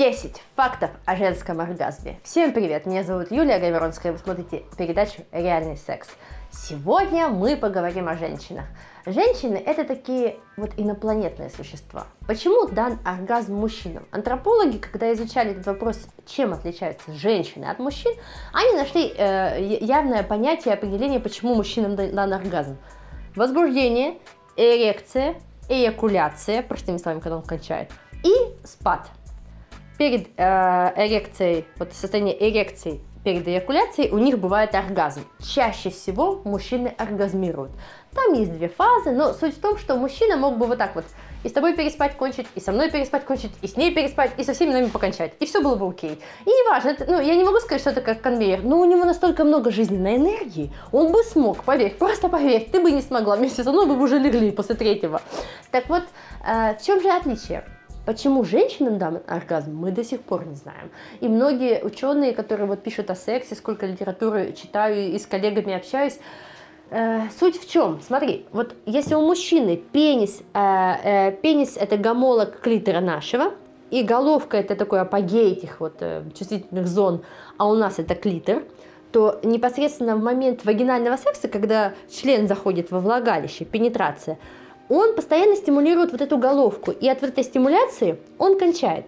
10 фактов о женском оргазме. Всем привет, меня зовут Юлия Гаверонская, вы смотрите передачу «Реальный секс». Сегодня мы поговорим о женщинах. Женщины – это такие вот инопланетные существа. Почему дан оргазм мужчинам? Антропологи, когда изучали этот вопрос, чем отличаются женщины от мужчин, они нашли э, явное понятие определения, почему мужчинам дан оргазм. Возбуждение, эрекция, эякуляция, простыми словами, когда он кончает, и спад. Перед э, эрекцией, вот состояние эрекции перед эякуляцией у них бывает оргазм. Чаще всего мужчины оргазмируют. Там есть две фазы, но суть в том, что мужчина мог бы вот так вот и с тобой переспать кончить, и со мной переспать кончить, и с ней переспать, и со всеми нами покончать. И все было бы окей. И неважно, ну, я не могу сказать, что это как конвейер, но у него настолько много жизненной энергии, он бы смог, поверь, просто поверь, ты бы не смогла, вместе со мной бы уже легли после третьего. Так вот, э, в чем же отличие? Почему женщинам дан оргазм, мы до сих пор не знаем. И многие ученые, которые вот пишут о сексе, сколько литературы читаю и с коллегами общаюсь, э, суть в чем? Смотри, вот если у мужчины пенис, э, э, пенис это гомолог клитора нашего, и головка это такой апогей этих вот э, чувствительных зон, а у нас это клитор, то непосредственно в момент вагинального секса, когда член заходит во влагалище, пенетрация, он постоянно стимулирует вот эту головку, и от этой стимуляции он кончает.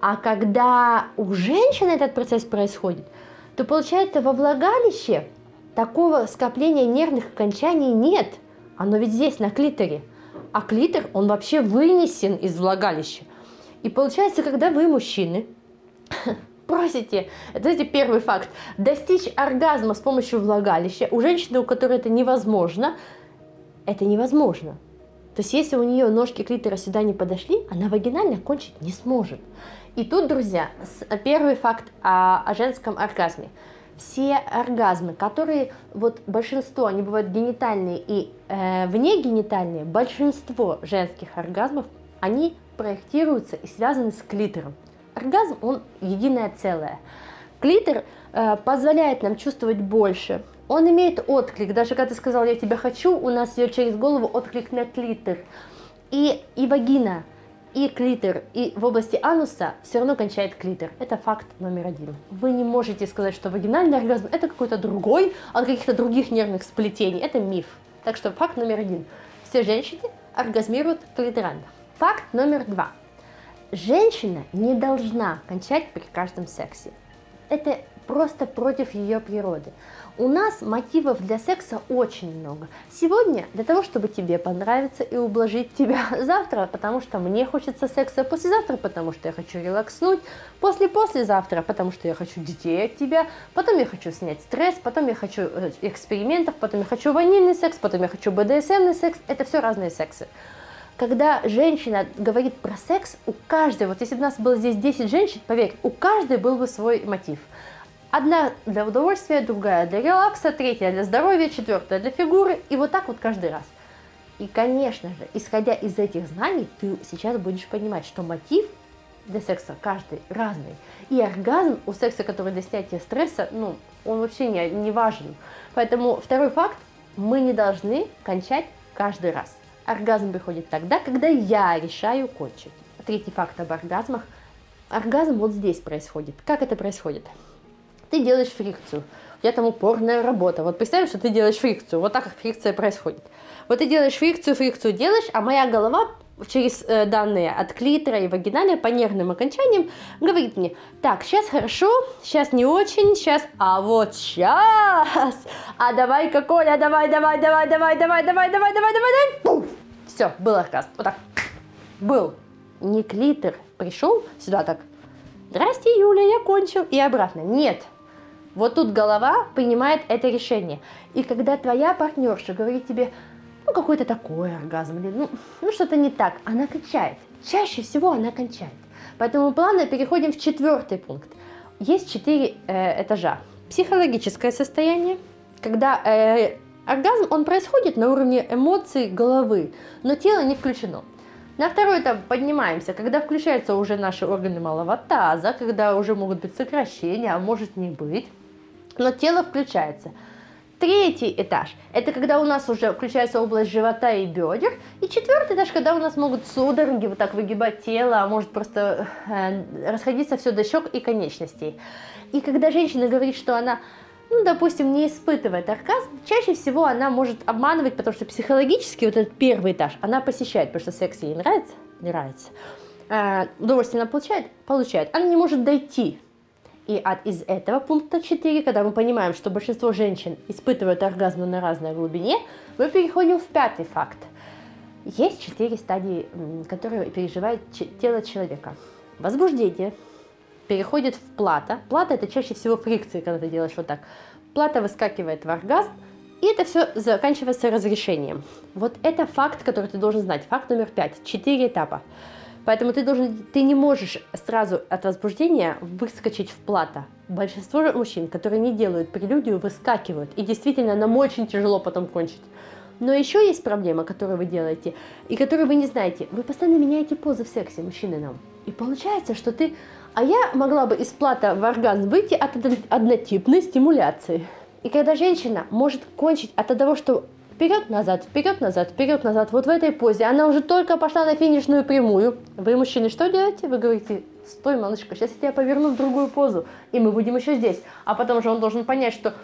А когда у женщины этот процесс происходит, то получается во влагалище такого скопления нервных окончаний нет. Оно ведь здесь, на клиторе. А клитор, он вообще вынесен из влагалища. И получается, когда вы, мужчины, просите, это знаете, первый факт, достичь оргазма с помощью влагалища, у женщины, у которой это невозможно, это невозможно. То есть если у нее ножки клитора сюда не подошли, она вагинально кончить не сможет. И тут, друзья, первый факт о, о женском оргазме. Все оргазмы, которые, вот большинство, они бывают генитальные и э, внегенитальные, большинство женских оргазмов, они проектируются и связаны с клитором. Оргазм, он единое целое. Клитор э, позволяет нам чувствовать больше, он имеет отклик. Даже когда ты сказал «я тебя хочу», у нас идет через голову отклик на клитор. И, и вагина, и клитор, и в области ануса все равно кончает клитор. Это факт номер один. Вы не можете сказать, что вагинальный оргазм это какой-то другой, от каких-то других нервных сплетений. Это миф. Так что факт номер один. Все женщины оргазмируют клиторально. Факт номер два. Женщина не должна кончать при каждом сексе. Это просто против ее природы. У нас мотивов для секса очень много. Сегодня для того, чтобы тебе понравиться и ублажить тебя. Завтра, потому что мне хочется секса. Послезавтра, потому что я хочу релакснуть. После-послезавтра, потому что я хочу детей от тебя. Потом я хочу снять стресс. Потом я хочу э, экспериментов. Потом я хочу ванильный секс. Потом я хочу БДСМный секс. Это все разные сексы когда женщина говорит про секс, у каждой, вот если бы у нас было здесь 10 женщин, поверь, у каждой был бы свой мотив. Одна для удовольствия, другая для релакса, третья для здоровья, четвертая для фигуры. И вот так вот каждый раз. И, конечно же, исходя из этих знаний, ты сейчас будешь понимать, что мотив для секса каждый разный. И оргазм у секса, который для снятия стресса, ну, он вообще не, не важен. Поэтому второй факт, мы не должны кончать каждый раз. Оргазм приходит тогда, когда я решаю кончить. Третий факт об оргазмах. Оргазм вот здесь происходит. Как это происходит? Ты делаешь фрикцию. У тебя там упорная работа. Вот представь, что ты делаешь фрикцию. Вот так фрикция происходит. Вот ты делаешь фрикцию, фрикцию делаешь, а моя голова через э, данные от клитора и вагинали по нервным окончаниям говорит мне, так, сейчас хорошо, сейчас не очень, сейчас, а вот сейчас, а давай-ка, Коля, давай, давай, давай, давай, давай, давай, давай, давай, давай, давай, все, был оргазм, вот так, был, не клитор, пришел сюда так, здрасте, Юля, я кончил, и обратно, нет, вот тут голова принимает это решение. И когда твоя партнерша говорит тебе, ну какой-то такой оргазм, или ну, ну что-то не так, она кончает. Чаще всего она кончает. Поэтому плавно переходим в четвертый пункт. Есть четыре э, этажа. Психологическое состояние, когда э, оргазм, он происходит на уровне эмоций головы, но тело не включено. На второй этап поднимаемся, когда включаются уже наши органы малого таза, когда уже могут быть сокращения, а может не быть но тело включается. Третий этаж – это когда у нас уже включается область живота и бедер. И четвертый этаж, когда у нас могут судороги вот так выгибать тело, а может просто э, расходиться все до щек и конечностей. И когда женщина говорит, что она ну, допустим, не испытывает оргазм, чаще всего она может обманывать, потому что психологически вот этот первый этаж она посещает, потому что секс ей нравится, нравится. Э, удовольствие она получает, получает. Она не может дойти и от, из этого пункта 4, когда мы понимаем, что большинство женщин испытывают оргазмы на разной глубине, мы переходим в пятый факт. Есть четыре стадии, которые переживает тело человека. Возбуждение переходит в плата. Плата это чаще всего фрикции, когда ты делаешь вот так. Плата выскакивает в оргазм, и это все заканчивается разрешением. Вот это факт, который ты должен знать. Факт номер пять. Четыре этапа. Поэтому ты, должен, ты не можешь сразу от возбуждения выскочить в плата. Большинство мужчин, которые не делают прелюдию, выскакивают. И действительно, нам очень тяжело потом кончить. Но еще есть проблема, которую вы делаете, и которую вы не знаете. Вы постоянно меняете позы в сексе, мужчины нам. И получается, что ты... А я могла бы из плата в оргазм выйти от однотипной стимуляции. И когда женщина может кончить от того, что Вперед-назад, вперед-назад, вперед-назад. Вот в этой позе. Она уже только пошла на финишную прямую. Вы, мужчины, что делаете? Вы говорите, стой, малышка, сейчас я тебя поверну в другую позу. И мы будем еще здесь. А потом же он должен понять, что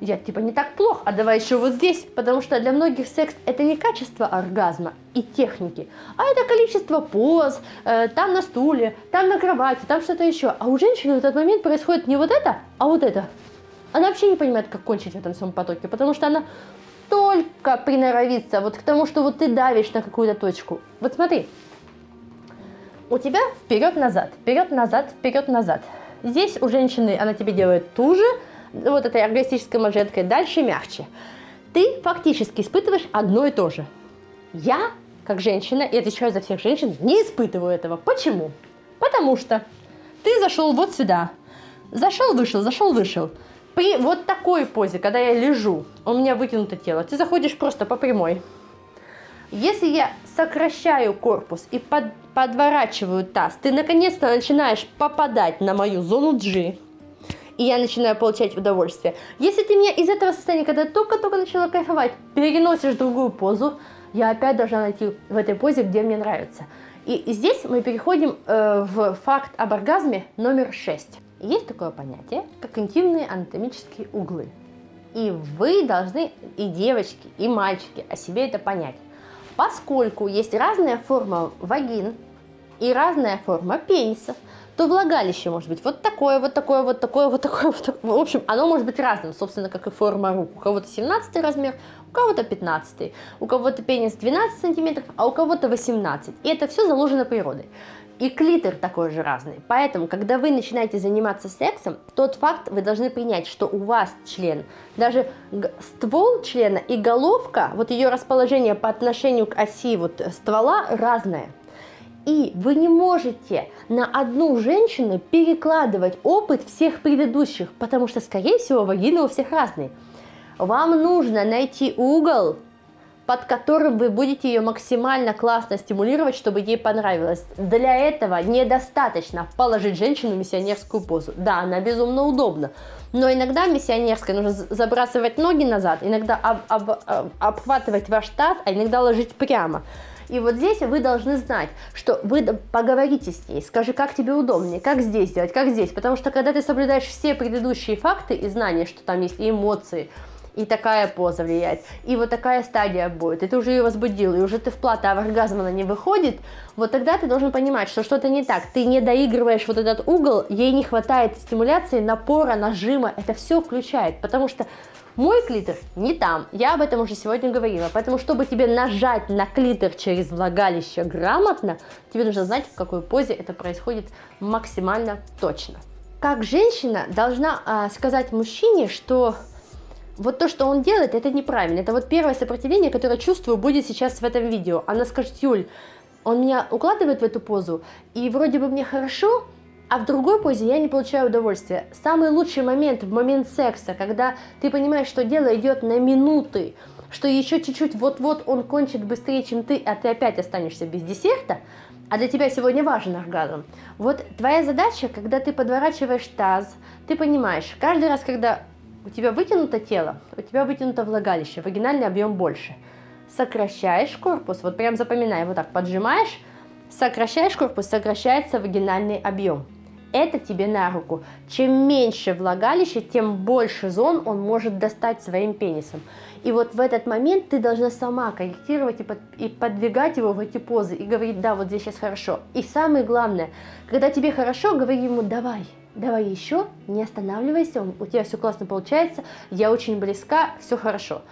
я типа не так плохо, а давай еще вот здесь, потому что для многих секс это не качество оргазма и техники, а это количество поз, э, там на стуле, там на кровати, там что-то еще. А у женщины в этот момент происходит не вот это, а вот это. Она вообще не понимает, как кончить в этом всем потоке, потому что она только приноровиться вот к тому, что вот ты давишь на какую-то точку. Вот смотри, у тебя вперед-назад, вперед-назад, вперед-назад. Здесь у женщины она тебе делает ту же, вот этой оргастической манжеткой, дальше мягче. Ты фактически испытываешь одно и то же. Я, как женщина, и отвечаю за всех женщин, не испытываю этого. Почему? Потому что ты зашел вот сюда, зашел, вышел, зашел, вышел. При вот такой позе, когда я лежу, у меня вытянуто тело, ты заходишь просто по прямой. Если я сокращаю корпус и под, подворачиваю таз, ты наконец-то начинаешь попадать на мою зону G, и я начинаю получать удовольствие. Если ты меня из этого состояния, когда только-только начала кайфовать, переносишь в другую позу, я опять должна найти в этой позе, где мне нравится. И здесь мы переходим э, в факт об оргазме номер 6. Есть такое понятие, как интимные анатомические углы. И вы должны, и девочки, и мальчики, о себе это понять. Поскольку есть разная форма вагин и разная форма пенисов, то влагалище может быть вот такое, вот такое, вот такое, вот такое, вот такое. В общем, оно может быть разным, собственно, как и форма рук. У кого-то 17 размер, у кого-то 15, у кого-то пенис 12 сантиметров, а у кого-то 18. И это все заложено природой. И клитор такой же разный. Поэтому, когда вы начинаете заниматься сексом, тот факт вы должны принять, что у вас член, даже ствол члена и головка, вот ее расположение по отношению к оси вот ствола разное. И вы не можете на одну женщину перекладывать опыт всех предыдущих, потому что, скорее всего, вагины у всех разные. Вам нужно найти угол, под которым вы будете ее максимально классно стимулировать, чтобы ей понравилось. Для этого недостаточно положить женщину в миссионерскую позу. Да, она безумно удобна, но иногда миссионерской нужно забрасывать ноги назад, иногда об, об, об, обхватывать ваш таз, а иногда ложить прямо. И вот здесь вы должны знать, что вы поговорите с ней, скажи, как тебе удобнее, как здесь делать, как здесь. Потому что когда ты соблюдаешь все предыдущие факты и знания, что там есть и эмоции, и такая поза влияет, и вот такая стадия будет, и ты уже ее возбудил, и уже ты в плата, а в оргазм она не выходит, вот тогда ты должен понимать, что что-то не так. Ты не доигрываешь вот этот угол, ей не хватает стимуляции, напора, нажима, это все включает, потому что мой клитор не там, я об этом уже сегодня говорила, поэтому чтобы тебе нажать на клитор через влагалище грамотно, тебе нужно знать, в какой позе это происходит максимально точно. Как женщина должна а, сказать мужчине, что вот то, что он делает, это неправильно. Это вот первое сопротивление, которое чувствую будет сейчас в этом видео. Она скажет, Юль, он меня укладывает в эту позу, и вроде бы мне хорошо, а в другой позе я не получаю удовольствия. Самый лучший момент в момент секса, когда ты понимаешь, что дело идет на минуты, что еще чуть-чуть вот-вот он кончит быстрее, чем ты, а ты опять останешься без десерта, а для тебя сегодня важен оргазм. Вот твоя задача, когда ты подворачиваешь таз, ты понимаешь, каждый раз, когда у тебя вытянуто тело, у тебя вытянуто влагалище, вагинальный объем больше. Сокращаешь корпус, вот прям запоминай, вот так поджимаешь, сокращаешь корпус, сокращается вагинальный объем. Это тебе на руку. Чем меньше влагалище, тем больше зон он может достать своим пенисом. И вот в этот момент ты должна сама корректировать и, под, и подвигать его в эти позы и говорить, да, вот здесь сейчас хорошо. И самое главное, когда тебе хорошо, говори ему, давай, давай еще, не останавливайся, у тебя все классно получается, я очень близка, все хорошо.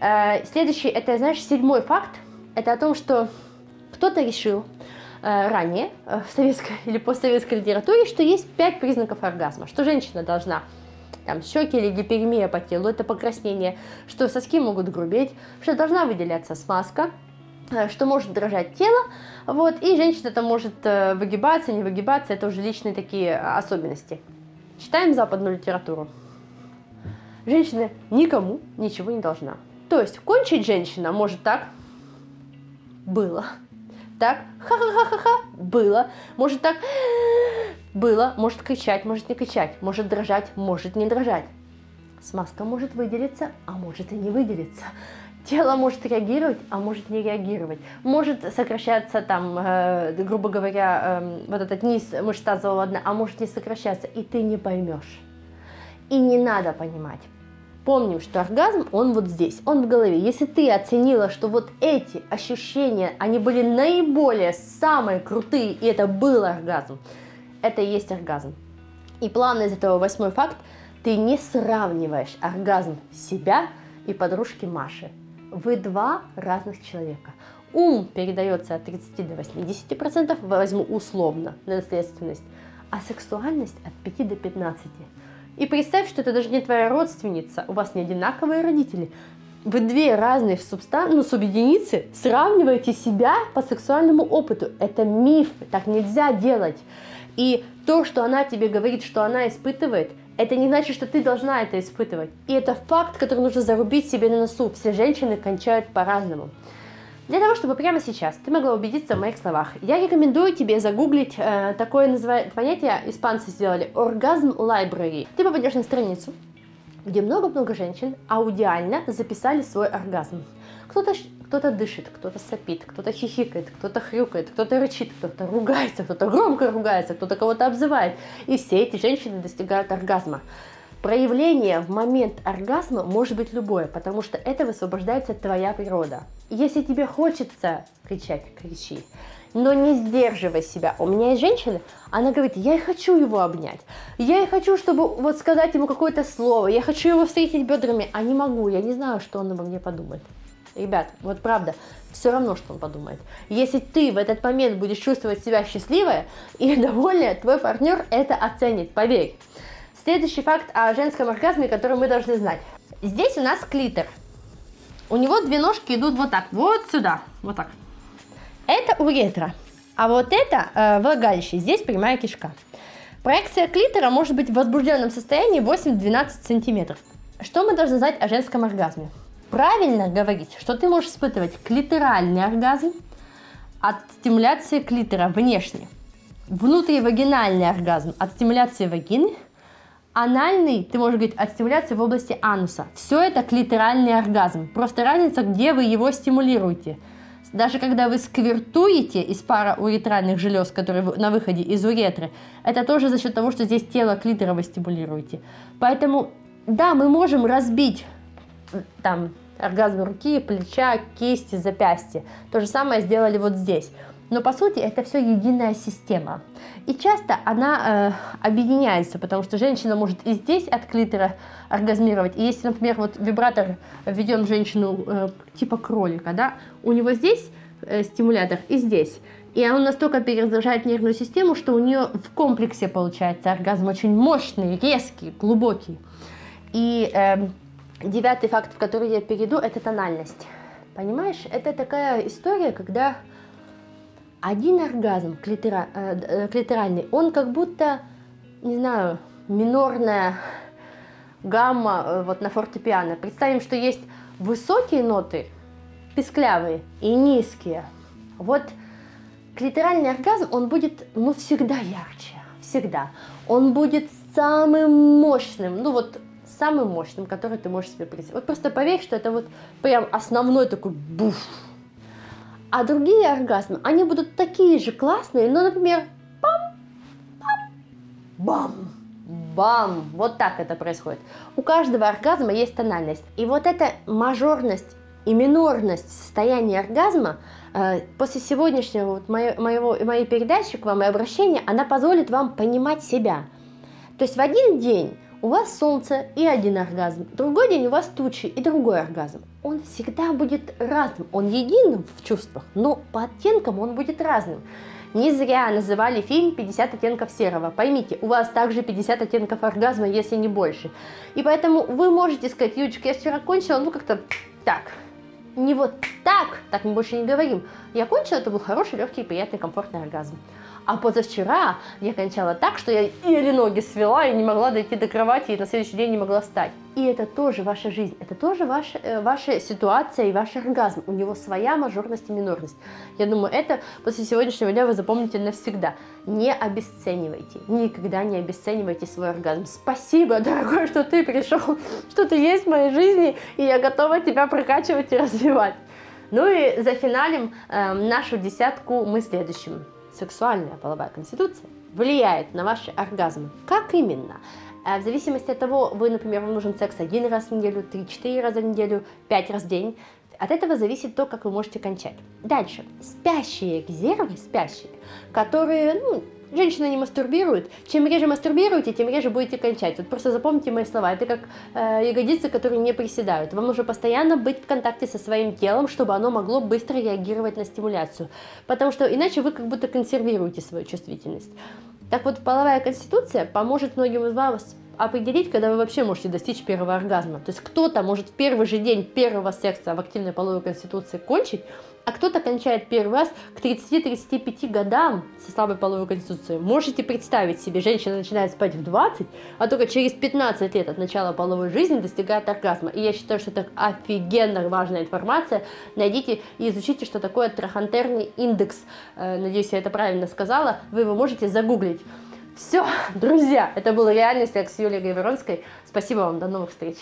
Э, следующий, это, знаешь, седьмой факт, это о том, что кто-то решил э, ранее э, в советской или постсоветской литературе, что есть пять признаков оргазма, что женщина должна там щеки или гиперемия по телу, это покраснение, что соски могут грубеть, что должна выделяться смазка, что может дрожать тело, вот, и женщина это может э, выгибаться, не выгибаться, это уже личные такие особенности. Читаем западную литературу. Женщина никому ничего не должна. То есть кончить женщина может так, было, так, ха-ха-ха-ха-ха, было, может так, было, может кричать, может не кричать, может дрожать, может не дрожать. Смазка может выделиться, а может и не выделиться. Тело может реагировать, а может не реагировать. Может сокращаться там, э, грубо говоря, э, вот этот низ мышц тазового дна, а может не сокращаться, и ты не поймешь. И не надо понимать. Помним, что оргазм, он вот здесь, он в голове. Если ты оценила, что вот эти ощущения, они были наиболее самые крутые, и это был оргазм, это и есть оргазм. И плавно из этого восьмой факт, ты не сравниваешь оргазм себя и подружки Маши. Вы два разных человека. Ум передается от 30 до 80%, возьму условно, наследственность, а сексуальность от 5 до 15%. И представь, что это даже не твоя родственница, у вас не одинаковые родители. Вы две разные субстан... ну, субъединицы сравниваете себя по сексуальному опыту. Это миф, так нельзя делать. И то, что она тебе говорит, что она испытывает, это не значит, что ты должна это испытывать. И это факт, который нужно зарубить себе на носу. Все женщины кончают по-разному. Для того, чтобы прямо сейчас ты могла убедиться в моих словах, я рекомендую тебе загуглить э, такое называется, понятие, испанцы сделали, оргазм library. Ты попадешь на страницу, где много-много женщин аудиально записали свой оргазм. Кто-то кто дышит, кто-то сопит, кто-то хихикает, кто-то хрюкает, кто-то рычит, кто-то ругается, кто-то громко ругается, кто-то кого-то обзывает. И все эти женщины достигают оргазма. Проявление в момент оргазма может быть любое, потому что это высвобождается твоя природа. Если тебе хочется кричать, кричи но не сдерживай себя. У меня есть женщина, она говорит, я и хочу его обнять, я и хочу, чтобы вот сказать ему какое-то слово, я хочу его встретить бедрами, а не могу, я не знаю, что он обо мне подумает. Ребят, вот правда, все равно, что он подумает. Если ты в этот момент будешь чувствовать себя счастливой и довольной, твой партнер это оценит, поверь. Следующий факт о женском оргазме, который мы должны знать. Здесь у нас клитор. У него две ножки идут вот так, вот сюда, вот так. Это уретра. А вот это э, влагалище, здесь прямая кишка. Проекция клитора может быть в возбужденном состоянии 8-12 сантиметров. Что мы должны знать о женском оргазме? Правильно говорить, что ты можешь испытывать клиторальный оргазм от стимуляции клитора внешне, внутривагинальный оргазм от стимуляции вагины, анальный, ты можешь говорить, от стимуляции в области ануса. Все это клиторальный оргазм. Просто разница, где вы его стимулируете – даже когда вы сквертуете из пара уретральных желез, которые на выходе из уретры, это тоже за счет того, что здесь тело клитора вы стимулируете. Поэтому, да, мы можем разбить там оргазм руки, плеча, кисти, запястья. То же самое сделали вот здесь. Но по сути это все единая система. И часто она э, объединяется, потому что женщина может и здесь от клитора оргазмировать. И если, например, вот вибратор введен в женщину э, типа кролика, да, у него здесь э, стимулятор и здесь. И он настолько перезагружает нервную систему, что у нее в комплексе получается оргазм очень мощный, резкий, глубокий. И э, девятый факт, в который я перейду, это тональность. Понимаешь, это такая история, когда один оргазм клитора, э, э, клиторальный, он как будто, не знаю, минорная гамма э, вот на фортепиано. Представим, что есть высокие ноты, писклявые, и низкие. Вот клиторальный оргазм, он будет, ну, всегда ярче, всегда. Он будет самым мощным, ну, вот самым мощным, который ты можешь себе представить. Вот просто поверь, что это вот прям основной такой буф. А другие оргазмы, они будут такие же классные, но, например, пам, пам, бам, бам. Вот так это происходит. У каждого оргазма есть тональность. И вот эта мажорность и минорность состояния оргазма э, после сегодняшнего вот моего, моей передачи к вам и обращения, она позволит вам понимать себя. То есть в один день у вас солнце и один оргазм, другой день у вас тучи и другой оргазм. Он всегда будет разным, он единым в чувствах, но по оттенкам он будет разным. Не зря называли фильм «50 оттенков серого». Поймите, у вас также 50 оттенков оргазма, если не больше. И поэтому вы можете сказать, Юлечка, я вчера кончила, ну как-то так, не вот так, так мы больше не говорим. Я кончила, это был хороший, легкий, приятный, комфортный оргазм. А позавчера я кончала так, что я еле ноги свела и не могла дойти до кровати, и на следующий день не могла встать. И это тоже ваша жизнь, это тоже ваша, э, ваша ситуация и ваш оргазм. У него своя мажорность и минорность. Я думаю, это после сегодняшнего дня вы запомните навсегда. Не обесценивайте, никогда не обесценивайте свой оргазм. Спасибо, дорогой, что ты пришел, что ты есть в моей жизни, и я готова тебя прокачивать и развивать. Ну и за финалем э, нашу десятку мы следующим сексуальная половая конституция влияет на ваши оргазмы. Как именно? Э, в зависимости от того, вы, например, вам нужен секс один раз в неделю, три-четыре раза в неделю, пять раз в день, от этого зависит то, как вы можете кончать. Дальше. Спящие резервы, спящие, которые, ну, Женщина не мастурбирует. Чем реже мастурбируете, тем реже будете кончать. Вот просто запомните мои слова. Это как э, ягодицы, которые не приседают. Вам нужно постоянно быть в контакте со своим телом, чтобы оно могло быстро реагировать на стимуляцию. Потому что иначе вы как будто консервируете свою чувствительность. Так вот, половая конституция поможет многим из вас определить, когда вы вообще можете достичь первого оргазма. То есть кто-то может в первый же день первого секса в активной половой конституции кончить, а кто-то кончает первый раз к 30-35 годам со слабой половой конституцией. Можете представить себе, женщина начинает спать в 20, а только через 15 лет от начала половой жизни достигает оргазма. И я считаю, что это офигенно важная информация. Найдите и изучите, что такое трахантерный индекс. Э, надеюсь, я это правильно сказала. Вы его можете загуглить. Все, друзья, это был реальный секс с Юлией Гайворонской. Спасибо вам, до новых встреч.